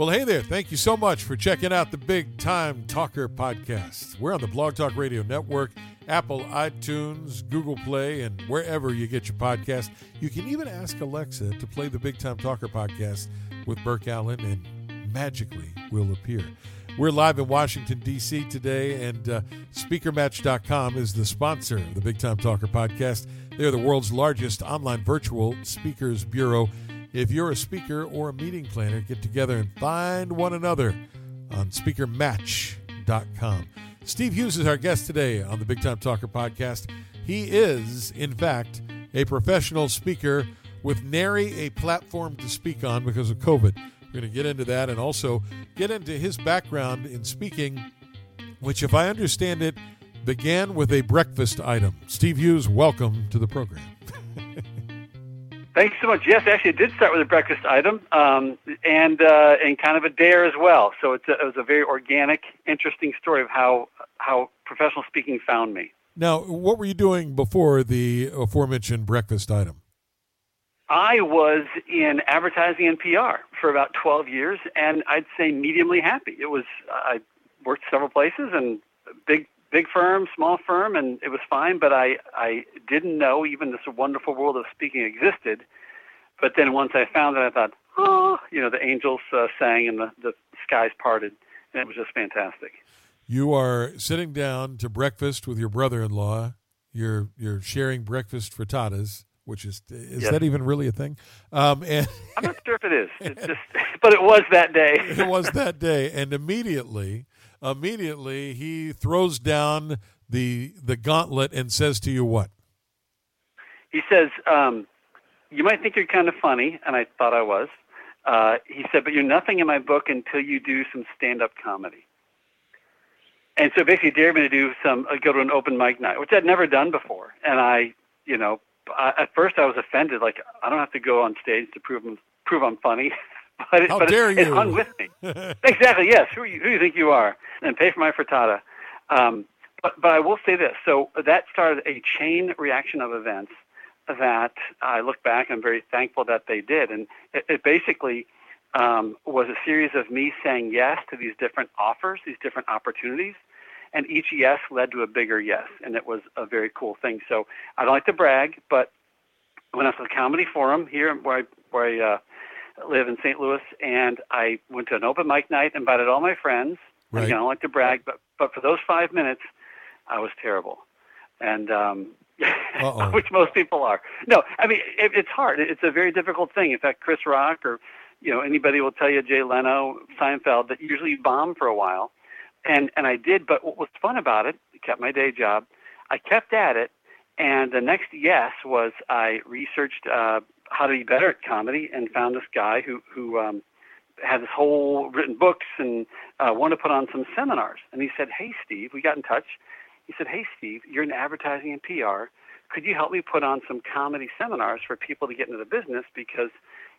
Well, hey there. Thank you so much for checking out the Big Time Talker podcast. We're on the Blog Talk Radio Network, Apple, iTunes, Google Play, and wherever you get your podcast. You can even ask Alexa to play the Big Time Talker podcast with Burke Allen, and magically will appear. We're live in Washington, D.C. today, and uh, SpeakerMatch.com is the sponsor of the Big Time Talker podcast. They're the world's largest online virtual speakers bureau. If you're a speaker or a meeting planner, get together and find one another on speakermatch.com. Steve Hughes is our guest today on the Big Time Talker podcast. He is, in fact, a professional speaker with nary a platform to speak on because of COVID. We're going to get into that and also get into his background in speaking, which, if I understand it, began with a breakfast item. Steve Hughes, welcome to the program. Thanks so much. Yes, actually, it did start with a breakfast item, um, and uh, and kind of a dare as well. So it's a, it was a very organic, interesting story of how how professional speaking found me. Now, what were you doing before the aforementioned breakfast item? I was in advertising and PR for about 12 years, and I'd say mediumly happy. It was I worked several places and big big firm, small firm, and it was fine. But I I didn't know even this wonderful world of speaking existed. But then once I found it, I thought, oh, you know, the angels uh, sang and the the skies parted, and it was just fantastic. You are sitting down to breakfast with your brother-in-law. You're you're sharing breakfast frittatas which is is yes. that even really a thing? Um, and I'm not sure if it is. It's just, but it was that day. it was that day, and immediately immediately he throws down the the gauntlet and says to you what? He says, um, "You might think you're kind of funny," and I thought I was. Uh, he said, "But you're nothing in my book until you do some stand-up comedy." And so basically, dared me to do some uh, go to an open mic night, which I'd never done before. And I, you know, I, at first I was offended, like I don't have to go on stage to prove prove I'm funny. but it, How but dare it, you? hung with me. exactly. Yes. Who, you, who do you think you are? And pay for my frittata. Um, but but I will say this. So that started a chain reaction of events that I look back. I'm very thankful that they did, and it, it basically um, was a series of me saying yes to these different offers, these different opportunities, and each yes led to a bigger yes, and it was a very cool thing. So I don't like to brag, but when I was at the Comedy Forum here, where I where I uh, live in St. Louis, and I went to an open mic night, invited all my friends. Right. Again, I don't like to brag, but but for those five minutes, I was terrible, and um, which most people are. No, I mean it, it's hard. It's a very difficult thing. In fact, Chris Rock or you know anybody will tell you Jay Leno, Seinfeld that usually bomb for a while, and and I did. But what was fun about it, I kept my day job. I kept at it, and the next yes was I researched uh, how to be better at comedy and found this guy who who um, had this whole written books and uh, wanted to put on some seminars. And he said, "Hey, Steve," we got in touch. He said, "Hey, Steve, you're in advertising and PR. Could you help me put on some comedy seminars for people to get into the business? Because,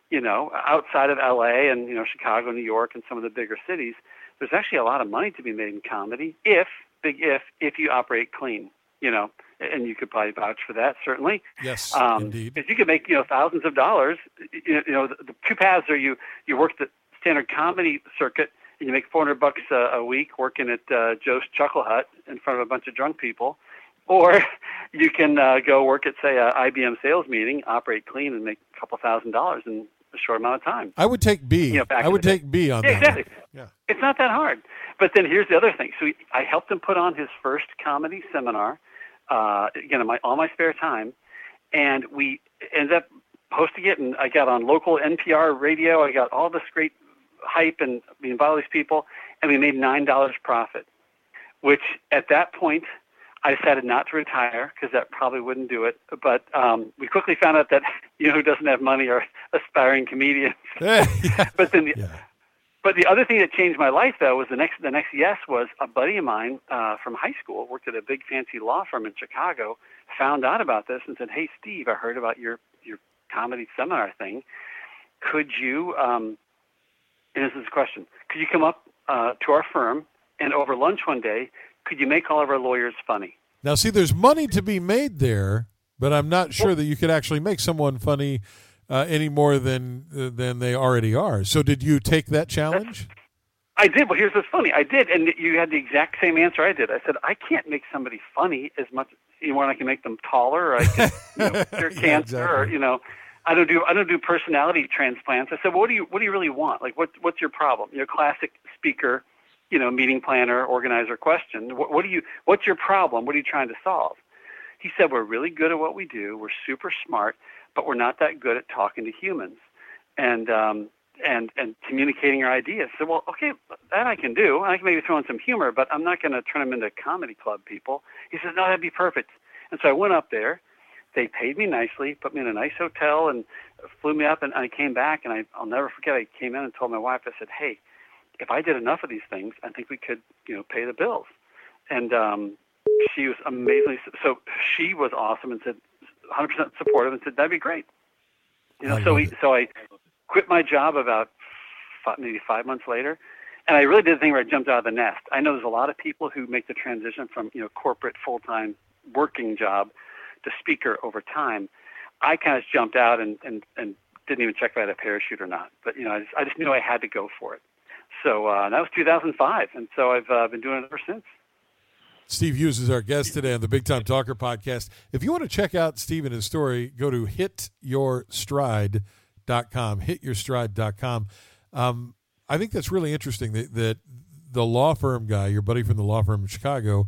you know, outside of LA and you know Chicago, New York, and some of the bigger cities, there's actually a lot of money to be made in comedy if, big if, if you operate clean. You know." And you could probably vouch for that certainly. Yes, um, indeed. Because you could make you know thousands of dollars. You know, the, the two paths are you you work the standard comedy circuit and you make 400 bucks a, a week working at uh, Joe's Chuckle Hut in front of a bunch of drunk people, or you can uh, go work at say a IBM sales meeting, operate clean, and make a couple thousand dollars in a short amount of time. I would take B. You know, I would take B on yeah, that. Exactly. Yeah. It's not that hard. But then here's the other thing. So I helped him put on his first comedy seminar uh, again in my all my spare time, and we ended up hosting it. And I got on local NPR radio. I got all this great hype and we invited all these people, and we made nine dollars profit. Which at that point, I decided not to retire because that probably wouldn't do it. But um, we quickly found out that you know who doesn't have money are aspiring comedians. yeah. But then the, yeah. But the other thing that changed my life, though, was the next the next yes was a buddy of mine uh, from high school worked at a big fancy law firm in Chicago. Found out about this and said, "Hey, Steve, I heard about your your comedy seminar thing. Could you?" Um, and this is a question. Could you come up uh, to our firm and over lunch one day? Could you make all of our lawyers funny? Now, see, there's money to be made there, but I'm not sure that you could actually make someone funny uh, any more than than they already are. So, did you take that challenge? That's, I did. Well, here's what's funny. I did, and you had the exact same answer I did. I said I can't make somebody funny as much. You know, I can make them taller, or I can you know, cure Yeah, cancer, exactly. or you know, I don't do I don't do personality transplants. I said, well, what do you what do you really want? Like, what what's your problem? You know, classic speaker, you know, meeting planner, organizer question. What, what do you what's your problem? What are you trying to solve? He said, we're really good at what we do. We're super smart, but we're not that good at talking to humans. And um, and and communicating our ideas. So, well, okay, that I can do. I can maybe throw in some humor, but I'm not going to turn them into comedy club people. He says, no, that'd be perfect. And so I went up there. They paid me nicely, put me in a nice hotel, and flew me up. And I came back, and I, I'll never forget. I came in and told my wife, I said, hey, if I did enough of these things, I think we could, you know, pay the bills. And um, she was amazingly so. She was awesome and said, 100% supportive, and said that'd be great. You know, I so we, it. so I quit my job about five, maybe five months later, and I really did the thing where I jumped out of the nest. I know there's a lot of people who make the transition from you know corporate full time working job to speaker over time. I kind of jumped out and, and, and didn't even check if I had a parachute or not. But you know, I just, I just knew I had to go for it. So uh, that was 2005, and so I've uh, been doing it ever since. Steve Hughes is our guest today on the Big Time Talker podcast. If you want to check out Steve and his story, go to hityourstride.com. Hityourstride.com. Um, I think that's really interesting that, that the law firm guy, your buddy from the law firm in Chicago,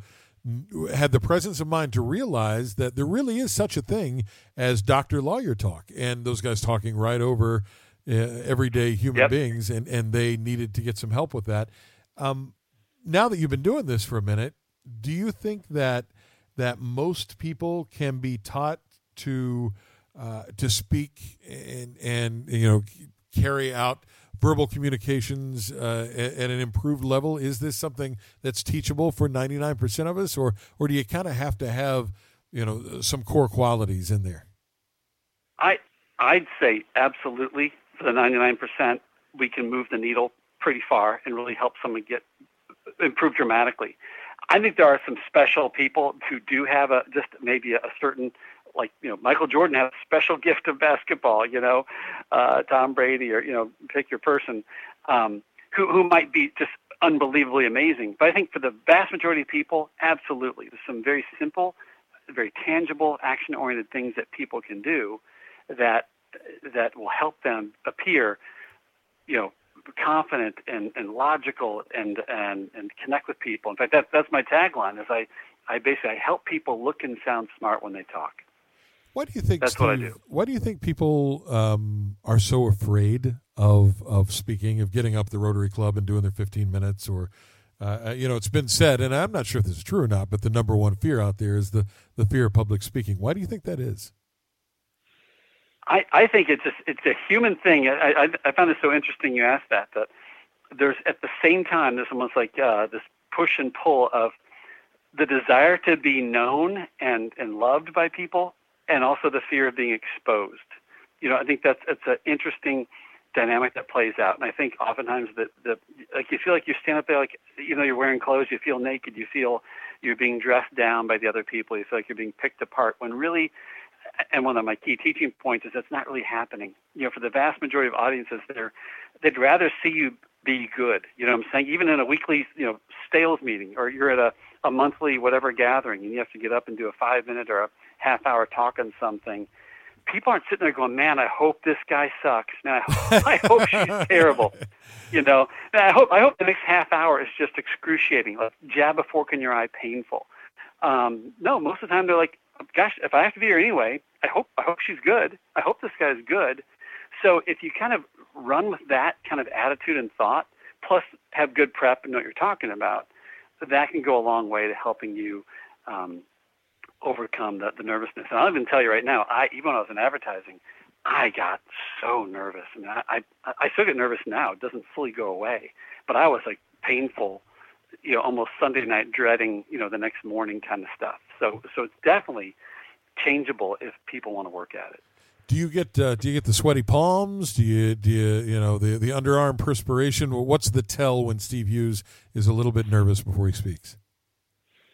had the presence of mind to realize that there really is such a thing as doctor lawyer talk, and those guys talking right over uh, everyday human Yep. beings, and, and they needed to get some help with that. Um, now that you've been doing this for a minute, do you think that that most people can be taught to uh, to speak and and you know carry out verbal communications uh, at, at an improved level? Is this something that's teachable for ninety nine percent of us, or or do you kind of have to have you know some core qualities in there? I I'd say absolutely for the 99% we can move the needle pretty far and really help someone get improve dramatically. I think there are some special people who do have a just maybe a, certain like you know Michael Jordan has a special gift of basketball, you know, uh, Tom Brady or you know pick your person um, who who might be just unbelievably amazing. But I think for the vast majority of people, absolutely, there's some very simple, very tangible, action-oriented things that people can do that that will help them appear, you know, confident and, and logical and, and, and connect with people. In fact, that, that's my tagline is I, I basically I help people look and sound smart when they talk. Why do you think That's Steve, what I do. Why do you think people um, are so afraid of of speaking, of getting up the Rotary Club and doing their 15 minutes? Or, uh, you know, it's been said, and I'm not sure if this is true or not, but the number one fear out there is the the fear of public speaking. Why do you think that is? I, I think it's just, it's a human thing. I, I, I found it so interesting you asked that, that there's at the same time, there's almost like uh, this push and pull of the desire to be known and, and loved by people and also the fear of being exposed. You know, I think that's, it's an interesting dynamic that plays out. And I think oftentimes that the, like you feel like you stand up there, like, you know, you're wearing clothes, you feel naked, you feel you're being dressed down by the other people, you feel like you're being picked apart when really and one of my key teaching points is that's not really happening. You know, for the vast majority of audiences, they're they'd rather see you be good. You know what I'm saying? Even in a weekly, you know, sales meeting or you're at a, a monthly whatever gathering and you have to get up and do a five minute or a half hour talk on something. People aren't sitting there going, "Man, I hope this guy sucks. Man, I hope, I hope she's terrible." You know, and I hope I hope the next half hour is just excruciating, like jab a fork in your eye, painful. Um, no, most of the time they're like, gosh, if I have to be here anyway, I hope I hope she's good. I hope this guy's good. So if you kind of run with that kind of attitude and thought, plus have good prep and know what you're talking about, that can go a long way to helping you um, overcome the, the nervousness. And I'll even tell you right now, I even when I was in advertising, I got so nervous. I mean, I, I I still get nervous now. It doesn't fully go away, but I was like painful you know, almost Sunday night dreading, you know, the next morning kind of stuff. So, so it's definitely changeable if people want to work at it. Do you get uh, do you get the sweaty palms? Do you do you you know the the underarm perspiration? What's the tell when Steve Hughes is a little bit nervous before he speaks?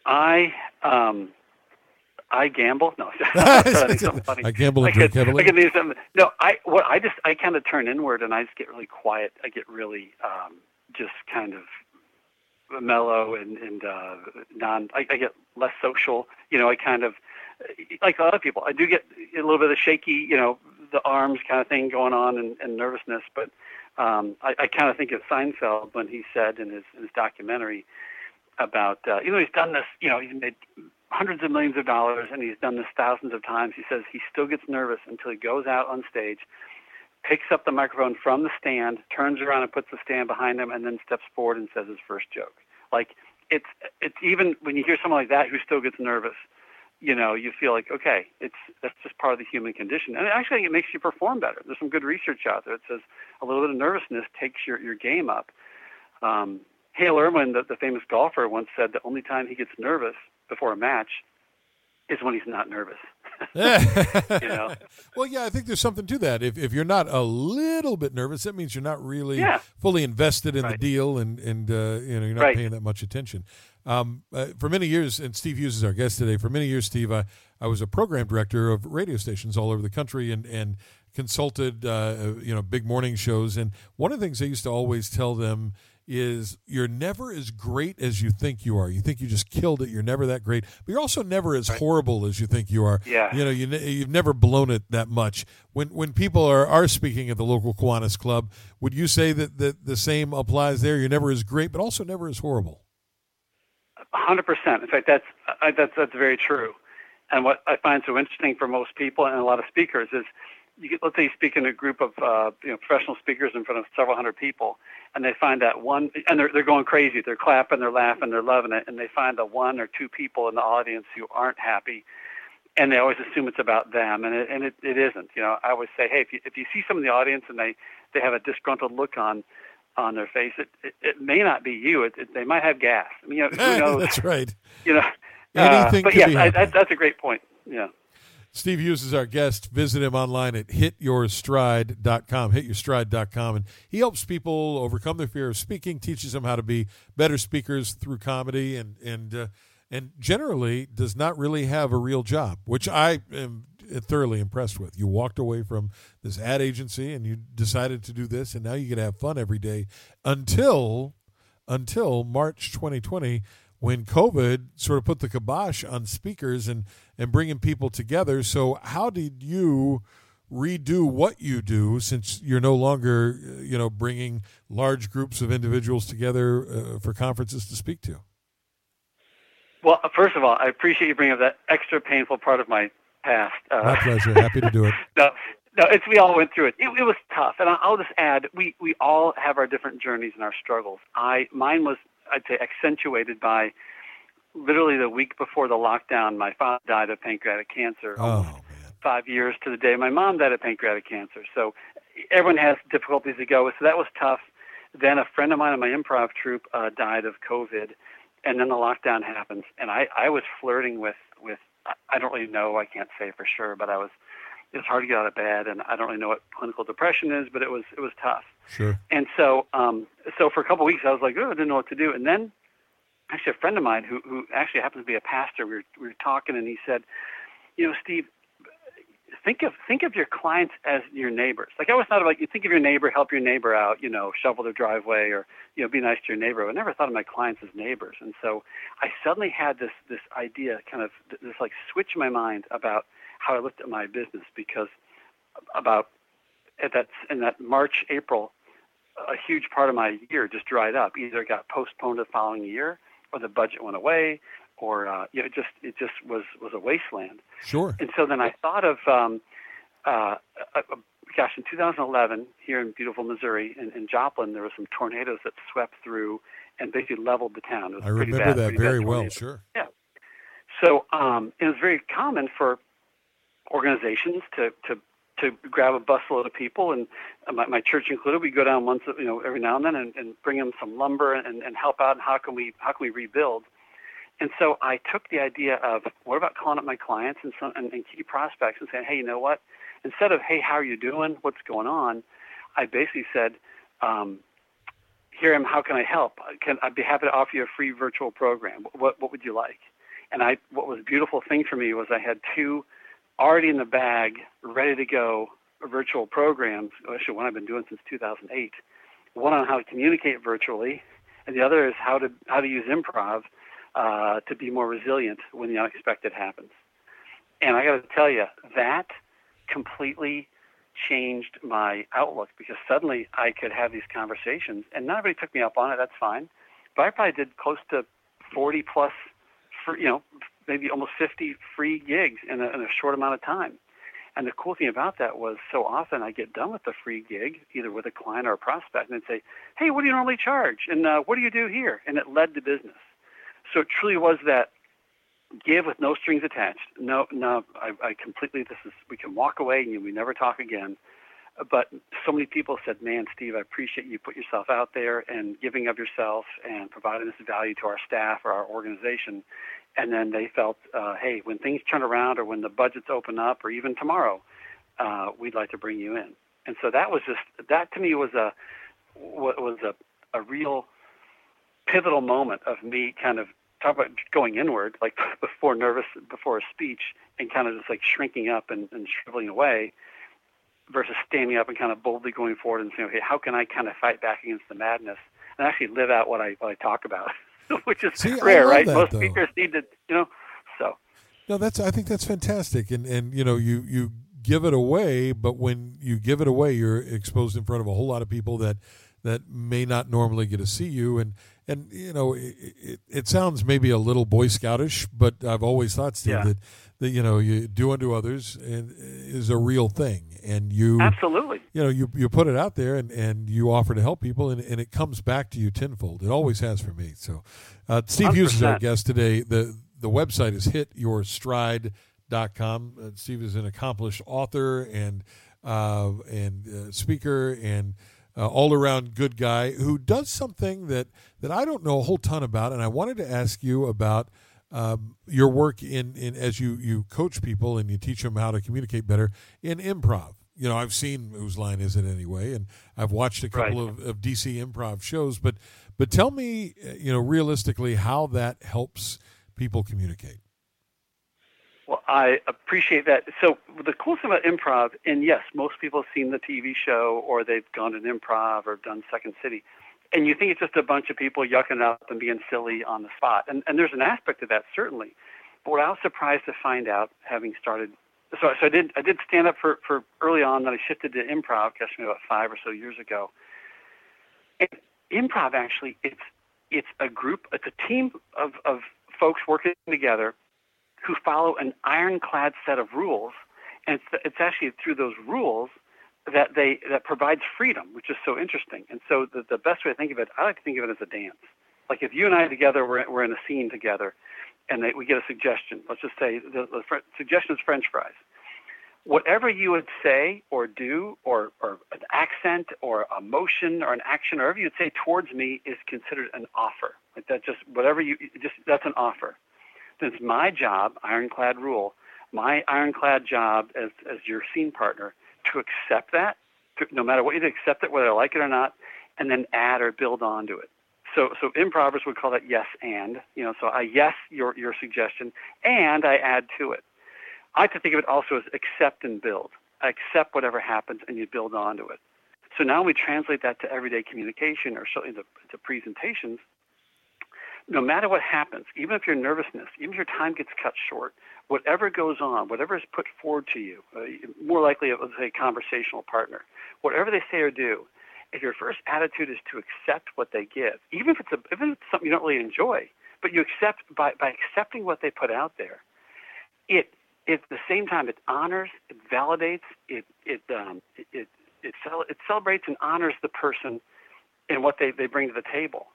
I um, I gamble. No, I gamble and drink heavily. I do something. No, I what I just I kind of turn inward and I just get really quiet. I get really um, just kind of mellow and and uh, non. I, I get less social. You know, I kind of like a lot of people. I do get a little bit of shaky. You know, the arms kind of thing going on and, and nervousness. But um, I, I kind of think of Seinfeld when he said in his in his documentary about uh, you know he's done this. You know, he's made hundreds of millions of dollars and he's done this thousands of times. He says he still gets nervous until he goes out on stage picks up the microphone from the stand, turns around and puts the stand behind him, and then steps forward and says his first joke. Like it's it's even when you hear someone like that who still gets nervous, you know, you feel like okay, it's that's just part of the human condition, and actually it makes you perform better. There's some good research out there that says a little bit of nervousness takes your your game up. Um, Hale Irwin, the, the famous golfer, once said the only time he gets nervous before a match is when he's not nervous. you know? Well, yeah, I think there's something to that. If if you're not a little bit nervous, that means you're not really yeah. fully invested in right. the deal, and and uh, you know you're not right. paying that much attention. Um, uh, for many years, and Steve Hughes is our guest today. For many years, Steve, I, I was a program director of radio stations all over the country, and and consulted uh, you know big morning shows. And one of the things I used to always tell them is you're never as great as you think you are. You think you just killed it. You're never that great, but you're also never as horrible as you think you are. Yeah. You know, you you've never blown it that much. When when people are, are speaking at the local Kiwanis Club, would you say that, that the same applies there? You're never as great, but also never as horrible. hundred percent. In fact, that's I, that's that's very true. And what I find so interesting for most people and a lot of speakers is you get, let's say you speak in a group of uh, you know professional speakers in front of several hundred people, and they find that one, and they're they're going crazy. They're clapping, they're laughing, they're loving it, and they find the one or two people in the audience who aren't happy, and they always assume it's about them, and it and it, it isn't. You know, I always say, hey, if you if you see some in the audience and they they have a disgruntled look on on their face, it it, it may not be you. It, it, they might have gas. I mean, you know, who knows? That's right. You know, anything. Uh, but yes, I, that, that's a great point. Yeah. Steve Hughes is our guest. Visit him online at hityourstride.com, hityourstride.com. And he helps people overcome their fear of speaking, teaches them how to be better speakers through comedy, and, and, uh, and generally does not really have a real job, which I am thoroughly impressed with. You walked away from this ad agency and you decided to do this, and now you can have fun every day until until March 2020 when COVID sort of put the kibosh on speakers and, and bringing people together. So, how did you redo what you do since you're no longer, you know, bringing large groups of individuals together uh, for conferences to speak to? Well, first of all, I appreciate you bringing up that extra painful part of my past. Uh, my pleasure. Happy to do it. no, no, it's we all went through it. It, it was tough, and I'll just add, we we all have our different journeys and our struggles. I mine was I'd say accentuated by literally the week before the lockdown, my father died of pancreatic cancer. Oh, man. Five years to the day my mom died of pancreatic cancer. So everyone has difficulties to go with. So that was tough. Then a friend of mine in my improv troupe uh, died of COVID, and then the lockdown happens. And I, I was flirting with, with I don't really know, I can't say for sure, but I was it was hard to get out of bed and I don't really know what clinical depression is, but it was it was tough. Sure. And so um so for a couple of weeks I was like, oh, I didn't know what to do. And then actually a friend of mine who who actually happens to be a pastor. We were we were talking, and he said, you know, Steve, think of think of your clients as your neighbors. Like I always thought about you think of your neighbor, help your neighbor out, you know, shovel their driveway or you know, be nice to your neighbor. I never thought of my clients as neighbors, and so I suddenly had this this idea, kind of this like switch in my mind about how I looked at my business because about at that in that March April a huge part of my year just dried up. Either it got postponed to the following year, or the budget went away, or uh, you know, it just it just was was a wasteland. Sure. And so then I thought of, um, uh, uh, gosh, in 2011 here in beautiful Missouri, in, in Joplin, there were some tornadoes that swept through and basically leveled the town. It was I pretty remember bad, that very well. Sure. Yeah. So um, it was very common for organizations to to to grab a busload of people, and my, my church included. We go down once, you know, every now and then, and, and bring them some lumber and, and help out. And how can we how can we rebuild? And so I took the idea of what about calling up my clients and some and, and key prospects and saying, hey, you know what? Instead of hey, how are you doing? What's going on? I basically said, um, here I am. How can I help? Can I'd be happy to offer you a free virtual program? What what would you like? And I, what was a beautiful thing for me was I had two already in the bag, ready to go virtual programs. Actually, one I've been doing since 2008. One on how to communicate virtually, and the other is how to how to use improv uh, to be more resilient when the unexpected happens. And I got to tell you, that completely changed my outlook because suddenly I could have these conversations, and not everybody took me up on it. That's fine, but I probably did close to 40 plus, for, you know, maybe almost 50 free gigs in a, in a short amount of time. And the cool thing about that was so often I get done with the free gig, either with a client or a prospect, and they'd say, "Hey, what do you normally charge? And uh, what do you do here?" And it led to business. So it truly was that give with no strings attached. No, no, I, I completely. This is we can walk away and we never talk again. But so many people said, "Man, Steve, I appreciate you put yourself out there and giving of yourself and providing this value to our staff or our organization." And then they felt, uh, "Hey, when things turn around or when the budgets open up or even tomorrow, uh, we'd like to bring you in." And so that was just that to me was a was a a real pivotal moment of me kind of talk about going inward, like before nervous before a speech, and kind of just like shrinking up and, and shriveling away, versus standing up and kind of boldly going forward and saying, okay, how can I kind of fight back against the madness and actually live out what I what I talk about, which is See, rare, right? That, Most though. speakers need to, you know, so. No, that's I think that's fantastic, and and you know you you give it away, but when you give it away, you're exposed in front of a whole lot of people that that may not normally get to see you and and you know it, it, it, sounds maybe a little boy scoutish but i've always thought Steve, yeah. that that you know you do unto others and is a real thing. And you absolutely. you know you you put it out there and and you offer to help people and, and it comes back to you tenfold. It always has for me. So uh, steve 100%. hughes is our guest today. The the website is hityourstride.com uh, steve is an accomplished author and uh, and uh, speaker and uh, all around good guy who does something that, that I don't know a whole ton about. And I wanted to ask you about um, your work in, in as you, you coach people and you teach them how to communicate better in improv. You know, I've seen whose line is it anyway, and I've watched a couple right. of, of DC improv shows. But but tell me, uh, you know, realistically, how that helps people communicate. Well, I appreciate that. So the cool thing about improv, and yes, most people have seen the TV show or they've gone to an improv or done Second City, and you think it's just a bunch of people yucking up and being silly on the spot. And, and there's an aspect of that certainly. But what I was surprised to find out, having started, so, so I did I did stand up for, for early on, then I shifted to improv, gosh, maybe about five or so years ago. And improv actually, it's it's a group, it's a team of, of folks working together who follow an ironclad set of rules, and it's, it's actually through those rules that they that provides freedom, which is so interesting. And so the, the best way to think of it, I like to think of it as a dance. Like if you and I together we're, we're in a scene together, and they, we get a suggestion. Let's just say the, the fr- suggestion is French fries. Whatever you would say or do, or, or an accent or a motion or an action, or whatever you'd say towards me is considered an offer. Like that, just whatever you just that's an offer then it's my job, ironclad rule, my ironclad job as, as your scene partner to accept that, to, no matter what you accept it, whether I like it or not, and then add or build onto it. So, so improvers would call that yes and. You know, so I yes your your suggestion, and I add to it. I like to think of it also as accept and build. I accept whatever happens, and you build onto it. So now we translate that to everyday communication, or certainly to, to presentations no matter what happens, even if your nervousness, even if your time gets cut short, whatever goes on, whatever is put forward to you, uh, more likely, let's say, a conversational partner, whatever they say or do, if your first attitude is to accept what they give, even if it's, a, even if it's something you don't really enjoy, but you accept by, by accepting what they put out there, it, at the same time, it honors, it validates, it, it, um, it, it, it, cel- it celebrates and honors the person and what they, they bring to the table.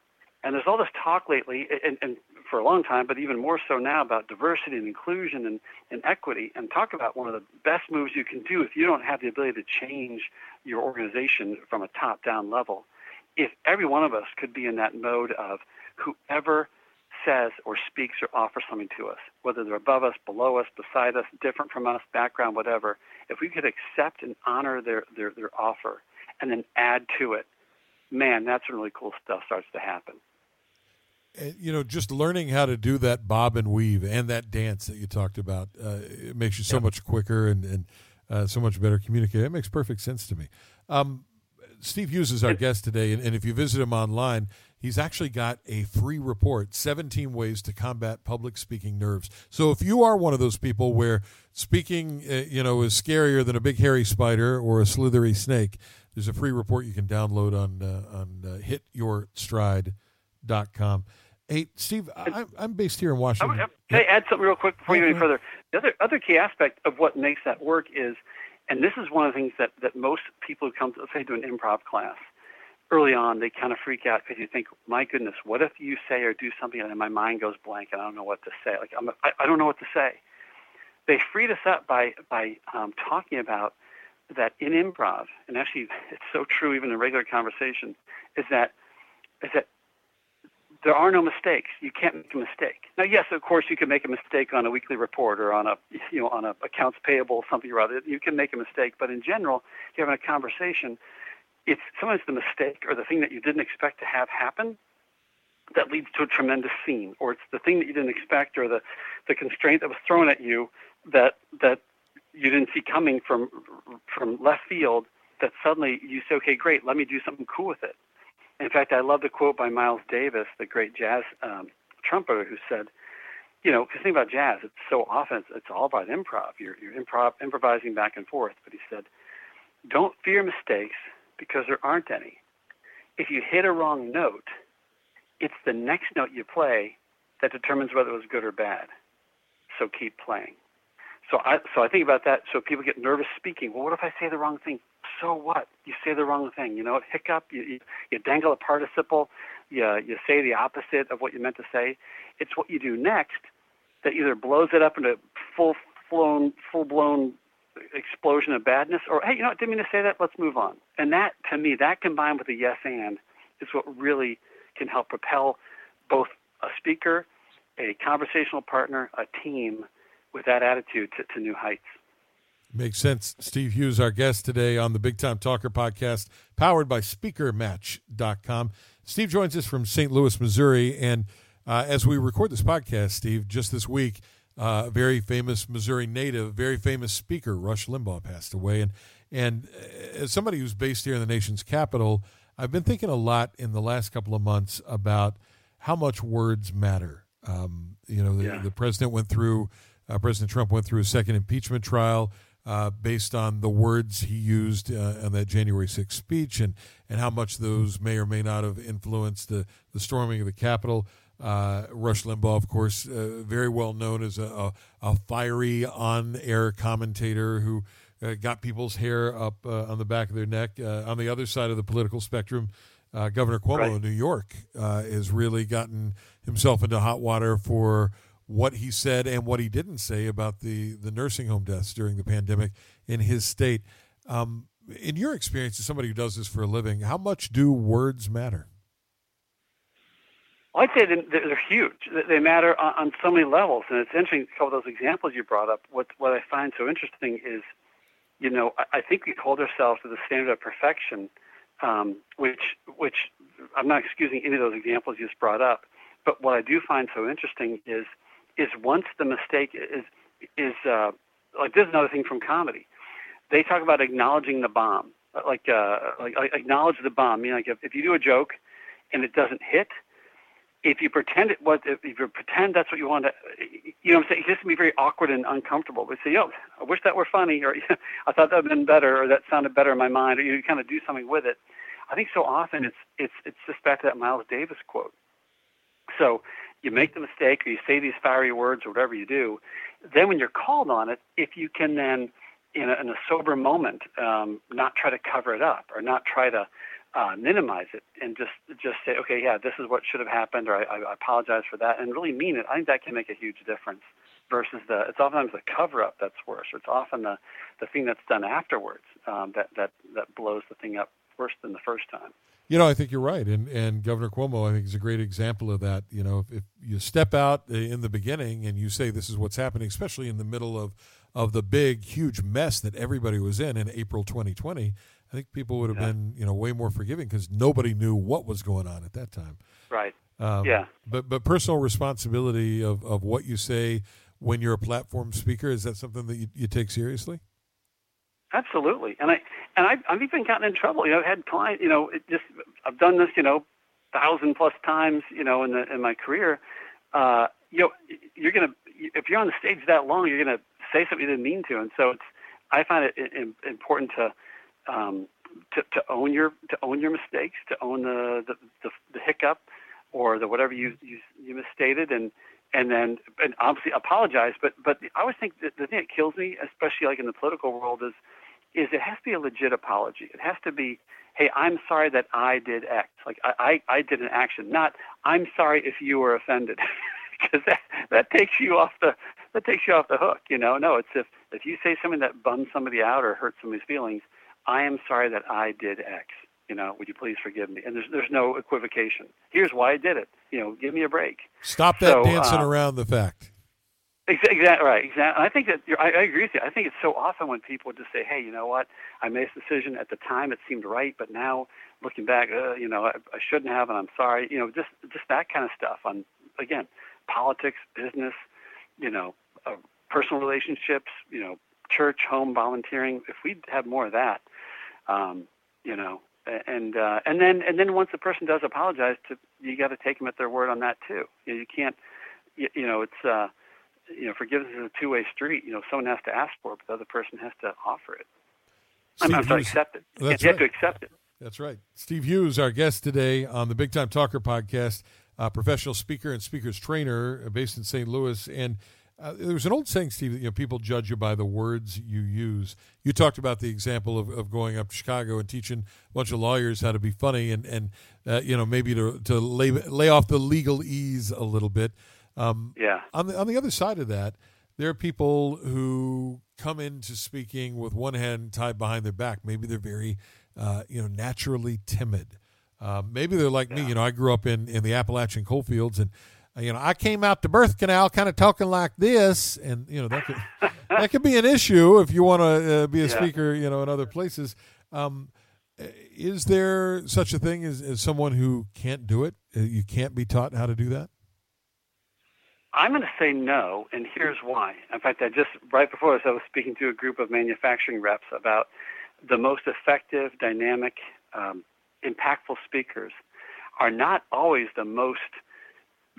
And there's all this talk lately, and, and, for a long time, but even more so now about diversity and inclusion and, and equity. And talk about one of the best moves you can do if you don't have the ability to change your organization from a top down level. If every one of us could be in that mode of whoever says or speaks or offers something to us, whether they're above us, below us, beside us, different from us, background, whatever, if we could accept and honor their, their, their offer and then add to it, man, that's when really cool stuff starts to happen. You know, just learning how to do that bob and weave and that dance that you talked about, uh, it makes you so much quicker and, and uh, so much better communicator. It makes perfect sense to me. Um, Steve Hughes is our guest today, and, and if you visit him online, he's actually got a free report 17 ways to combat public speaking nerves so if you are one of those people where speaking uh, you know is scarier than a big hairy spider or a slithery snake there's a free report you can download on uh, on uh, hityourstride.com hey steve I, i'm based here in washington can i add something real quick before you go any further the other other key aspect of what makes that work is and this is one of the things that, that most people who come to say to an improv class early on, they kind of freak out because you think, my goodness, what if you say or do something and my mind goes blank and I don't know what to say? Like, I'm, I, I don't know what to say. They freed us up by, by um, talking about that in improv, and actually it's so true even in regular conversation, is that, is that there are no mistakes. You can't make a mistake. Now, yes, of course, you can make a mistake on a weekly report or on a, you know, on a accounts payable, something or other. You can make a mistake, but in general, if you're having a conversation, it's sometimes the mistake or the thing that you didn't expect to have happen that leads to a tremendous scene, or it's the thing that you didn't expect, or the the constraint that was thrown at you that that you didn't see coming from from left field. That suddenly you say, okay, great, let me do something cool with it. In fact, I love the quote by Miles Davis, the great jazz um, trumpeter, who said, you know, because think about jazz, it's so often it's, it's all about improv. You're you're improv improvising back and forth. But he said, don't fear mistakes because there aren't any. If you hit a wrong note, it's the next note you play that determines whether it was good or bad. So keep playing. So I so I think about that. So people get nervous speaking. Well, what if I say the wrong thing? So what? You say the wrong thing. You know, hiccup. You, you, you dangle a participle. You you say the opposite of what you meant to say. It's what you do next that either blows it up into full blown full blown explosion of badness, or hey, you know, what, didn't mean to say that. Let's move on. And that, to me, that combined with a yes and is what really can help propel both a speaker, a conversational partner, a team with that attitude to, to new heights. Makes sense. Steve Hughes, our guest today on the Big Time Talker podcast, powered by SpeakerMatch.com. Steve joins us from St. Louis, Missouri. And uh, as we record this podcast, Steve, just this week, uh, very famous Missouri native, very famous speaker, Rush Limbaugh, passed away. And and uh, as somebody who's based here in the nation's capital, I've been thinking a lot in the last couple of months about how much words matter. Um, you know, the, yeah. the, president went through, uh, President Trump went through a second impeachment trial. Uh, based on the words he used uh, in that January 6th speech and, and how much those may or may not have influenced the, the storming of the Capitol. Uh, Rush Limbaugh, of course, uh, very well known as a, a, a fiery on-air commentator who uh, got people's hair up uh, on the back of their neck. Uh, on the other side of the political spectrum, uh, Governor Cuomo right. of New York has really gotten himself into hot water for what he said and what he didn't say about the, the nursing home deaths during the pandemic in his state. Um, in your experience as somebody who does this for a living, how much do words matter? I'd say they're huge. They matter on so many levels, and it's interesting. A couple of those examples you brought up. What what I find so interesting is, you know, I think we hold ourselves to the standard of perfection, um, which which I'm not excusing any of those examples you just brought up. But what I do find so interesting is is once the mistake is is uh, like this is another thing from comedy. They talk about acknowledging the bomb, like uh, like, like acknowledge the bomb. Meaning, like if, if you do a joke and it doesn't hit if you pretend it was, if you pretend that's what you want to, you know, what I'm saying it just be very awkward and uncomfortable. But say, yo, I wish that were funny, or I thought that would have been better, or that sounded better in my mind, or you kind of do something with it. I think so often it's it's it's just back to that Miles Davis quote. So you make the mistake, or you say these fiery words, or whatever you do. Then when you're called on it, if you can then, in a, in a sober moment, um, not try to cover it up, or not try to uh, minimize it and just just say, okay, yeah, this is what should have happened, or I, I apologize for that, and really mean it. I think that can make a huge difference. Versus the, it's oftentimes the cover up that's worse, or it's often the the thing that's done afterwards um, that that that blows the thing up worse than the first time. You know, I think you're right, and and Governor Cuomo, I think, is a great example of that. You know, if, if you step out in the beginning and you say this is what's happening, especially in the middle of of the big, huge mess that everybody was in in April 2020, I think people would have yeah. been, you know, way more forgiving because nobody knew what was going on at that time. Right. Um, yeah. But but personal responsibility of, of what you say when you're a platform speaker is that something that you, you take seriously? Absolutely. And I and I, I've even gotten in trouble. You know, I've had clients. You know, it just I've done this. You know, thousand plus times. You know, in the in my career. Uh, you know, you're gonna if you're on the stage that long, you're gonna say something you didn't mean to, and so it's. I find it important to um, to, to own your to own your mistakes, to own the the, the, the hiccup or the whatever you, you you misstated, and and then and obviously apologize. But but I always think that the thing that kills me, especially like in the political world, is is it has to be a legit apology. It has to be, hey, I'm sorry that I did X. Like I I, I did an action, not I'm sorry if you were offended, because that that takes you off the that takes you off the hook. You know, no, it's if if you say something that bums somebody out or hurts somebody's feelings, I am sorry that I did X. You know, would you please forgive me? And there's there's no equivocation. Here's why I did it. You know, give me a break. Stop that so, dancing uh, around the fact. Exactly right. Exactly. I think that I, I agree with you. I think it's so often when people just say, "Hey, you know what? I made a decision at the time; it seemed right, but now, looking back, uh, you know, I, I shouldn't have, and I'm sorry." You know, just just that kind of stuff. On again, politics, business, you know, uh, personal relationships, you know, church, home, volunteering. If we have more of that, um, you know, and uh, and then and then once the person does apologize, to you got to take them at their word on that too. You, know, you can't, you, you know, it's uh, you know, forgiveness is a two-way street. You know, someone has to ask for it, but the other person has to offer it. Steve I'm, I'm sorry, accept it. That's you right. have to accept it. That's right. Steve Hughes, our guest today on the Big Time Talker podcast, uh, professional speaker and speakers trainer uh, based in St. Louis, and uh, there's an old saying, Steve, that you know people judge you by the words you use. You talked about the example of, of going up to Chicago and teaching a bunch of lawyers how to be funny and and uh, you know maybe to to lay lay off the legalese a little bit. Um, yeah. On the on the other side of that, there are people who come into speaking with one hand tied behind their back. Maybe they're very uh, you know naturally timid. Uh, maybe they're like yeah. me. You know, I grew up in in the Appalachian coal fields and you know, I came out the birth canal kind of talking like this, and you know that could that could be an issue if you want to uh, be a yeah. speaker, you know, in other places. Um, is there such a thing as, as someone who can't do it? Uh, you can't be taught how to do that. I'm going to say no, and here's why. In fact, I just right before this, I was speaking to a group of manufacturing reps about the most effective, dynamic, um, impactful speakers are not always the most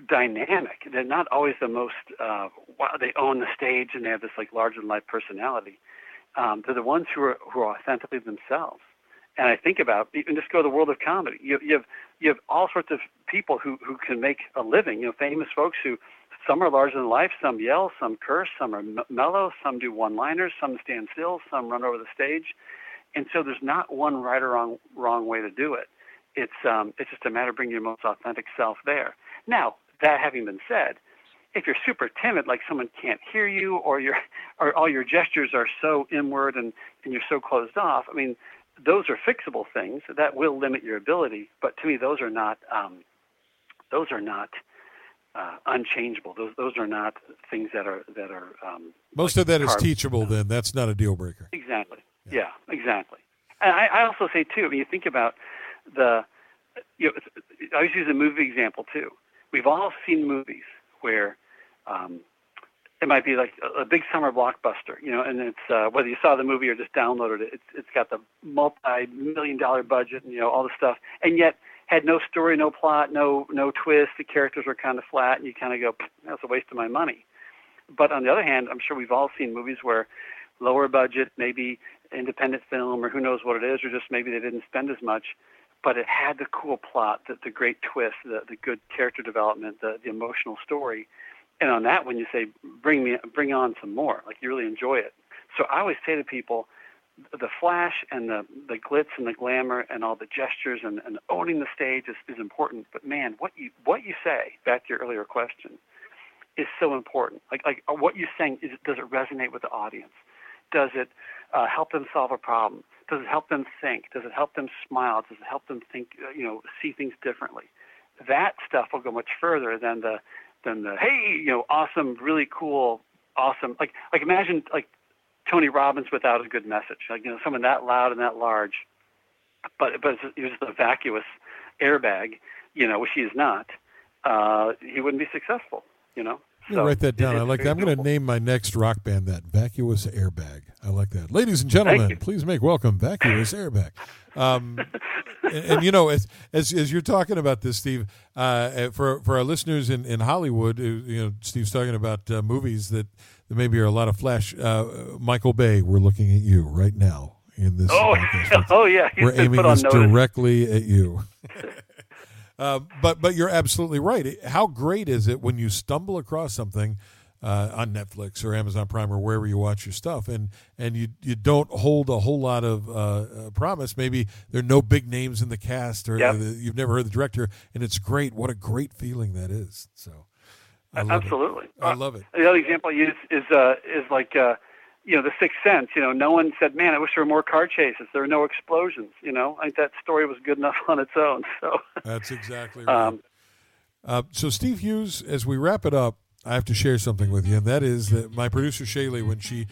dynamic. They're not always the most. Uh, they own the stage and they have this like larger than life personality. Um, they're the ones who are who are authentically themselves. And I think about even just go to the world of comedy. You, you have you have all sorts of people who who can make a living. You know, famous folks who some are larger than life, some yell, some curse, some are m- mellow, some do one-liners, some stand still, some run over the stage. And so there's not one right or wrong wrong way to do it. It's um, it's just a matter of bringing your most authentic self there. Now, that having been said, if you're super timid, like someone can't hear you, or your or all your gestures are so inward and, and you're so closed off, I mean, those are fixable things that will limit your ability. But to me, those are not um, those are not uh, unchangeable. Those those are not things that are that are. Um, Most like of that is teachable. Then that's not a deal breaker. Exactly. Yeah. yeah exactly. And I, I also say too. When you think about the, you know, I always use a movie example too we've all seen movies where um, it might be like a, a big summer blockbuster, you know, and it's uh, whether you saw the movie or just downloaded it, it's, it's got the multi-million dollar budget and you know all the stuff, and yet had no story, no plot, no no twist. The characters were kind of flat, and you kind of go, that's a waste of my money. But on the other hand, I'm sure we've all seen movies where lower budget, maybe independent film, or who knows what it is, or just maybe they didn't spend as much, but it had the cool plot, the, the great twist, the, the good character development, the, the emotional story. And on that one, you say, bring me, bring on some more. Like you really enjoy it. So I always say to people, the flash and the, the glitz and the glamour and all the gestures and, and owning the stage is, is important. But man, what you what you say, back to your earlier question, is so important. Like like what you're saying is does it resonate with the audience? Does it uh, help them solve a problem? Does it help them think? Does it help them smile? Does it help them think, uh, you know, see things differently? That stuff will go much further than the than the hey, you know, awesome, really cool, awesome. Like like imagine like Tony Robbins without a good message. Like you know, someone that loud and that large, but but it was a vacuous airbag, you know, which he is not, uh, he wouldn't be successful, you know. So write that down. I like that. I'm going to name my next rock band that Vacuous Airbag. I like that. Ladies and gentlemen, please make welcome Vacuous Airbag. Um, and, and, you know, as, as, as you're talking about this, Steve, uh, for for our listeners in in Hollywood, uh, you know, Steve's talking about uh, movies that, that maybe are a lot of flash. Uh, Michael Bay, we're looking at you right now in this. Oh, oh yeah, He's we're aiming this directly at you. Uh, but but you're absolutely right. How great is it when you stumble across something uh, on Netflix or Amazon Prime or wherever you watch your stuff, and and you you don't hold a whole lot of uh, uh promise. Maybe there are no big names in the cast, or yep. you've never heard the director, and it's great. What a great feeling that is. So, I Absolutely, it. I love it. The other example I use is uh, is like you know, The Sixth Sense. You know, no one said, "Man, I wish there were more car chases. There were no explosions." You know, I think that story was good enough on its own. So that's exactly right. Um, uh, so, Steve Hughes, as we wrap it up, I have to share something with you, and that is that my producer Shaylee, when she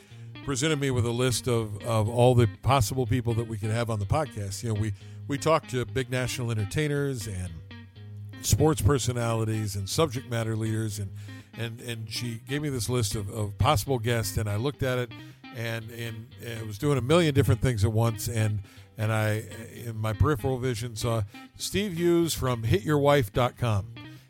presented me with a list of, of all the possible people that we could have on the podcast, you know, we we talked to big national entertainers and sports personalities and subject matter leaders and and and she gave me this list of, of possible guests, and I looked at it, and and it was doing a million different things at once, and and I in my peripheral vision saw Steve Hughes from HitYourWife.com.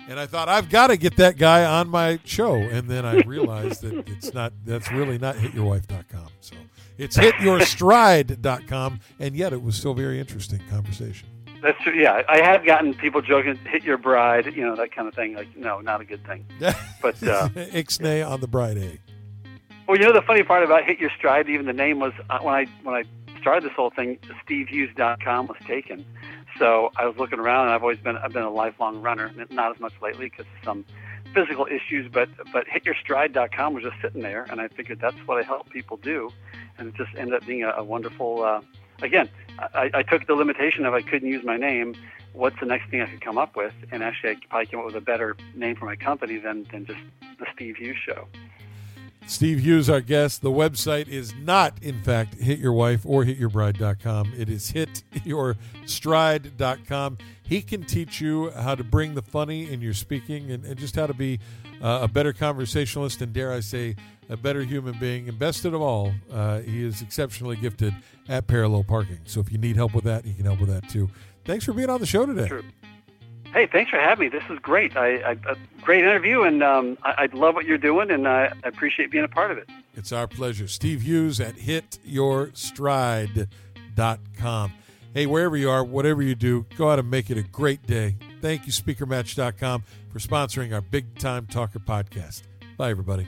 And I thought I've got to get that guy on my show, and then I realized that it's not. That's really not hityourwife.com. So it's hityourstride.com, and yet it was still very interesting conversation. That's true. Yeah, I have gotten people joking, "Hit your bride," you know that kind of thing. Like, no, not a good thing. But uh, ixnay on the bride egg. Well, you know the funny part about "Hit Your Stride," even the name was uh, when I when I started this whole thing, SteveHughes.com was taken. So I was looking around, and I've always been I've been a lifelong runner, not as much lately because of some physical issues, but but HitYourStride.com was just sitting there, and I figured that's what I help people do, and it just ended up being a, a wonderful. Uh, again, I, I took the limitation of I couldn't use my name. What's the next thing I could come up with? And actually, I probably came up with a better name for my company than, than just the Steve Hughes Show. Steve Hughes, our guest. The website is not, in fact, Hit Your Wife or HitYourBride.com. It is HitYourStride.com. He can teach you how to bring the funny in your speaking and, and just how to be uh, a better conversationalist and, dare I say, a better human being. And best of all, uh, he is exceptionally gifted at parallel parking. So if you need help with that, he can help with that too. Thanks for being on the show today. Sure. Hey, thanks for having me. This is great. I, I a great interview, and um, I, I, love what you're doing, and I, I appreciate being a part of it. It's our pleasure. Steve Hughes at hityourstride.com. Hey, wherever you are, whatever you do, go out and make it a great day. Thank you, SpeakerMatch.com, for sponsoring our Big Time Talker podcast. Bye, everybody.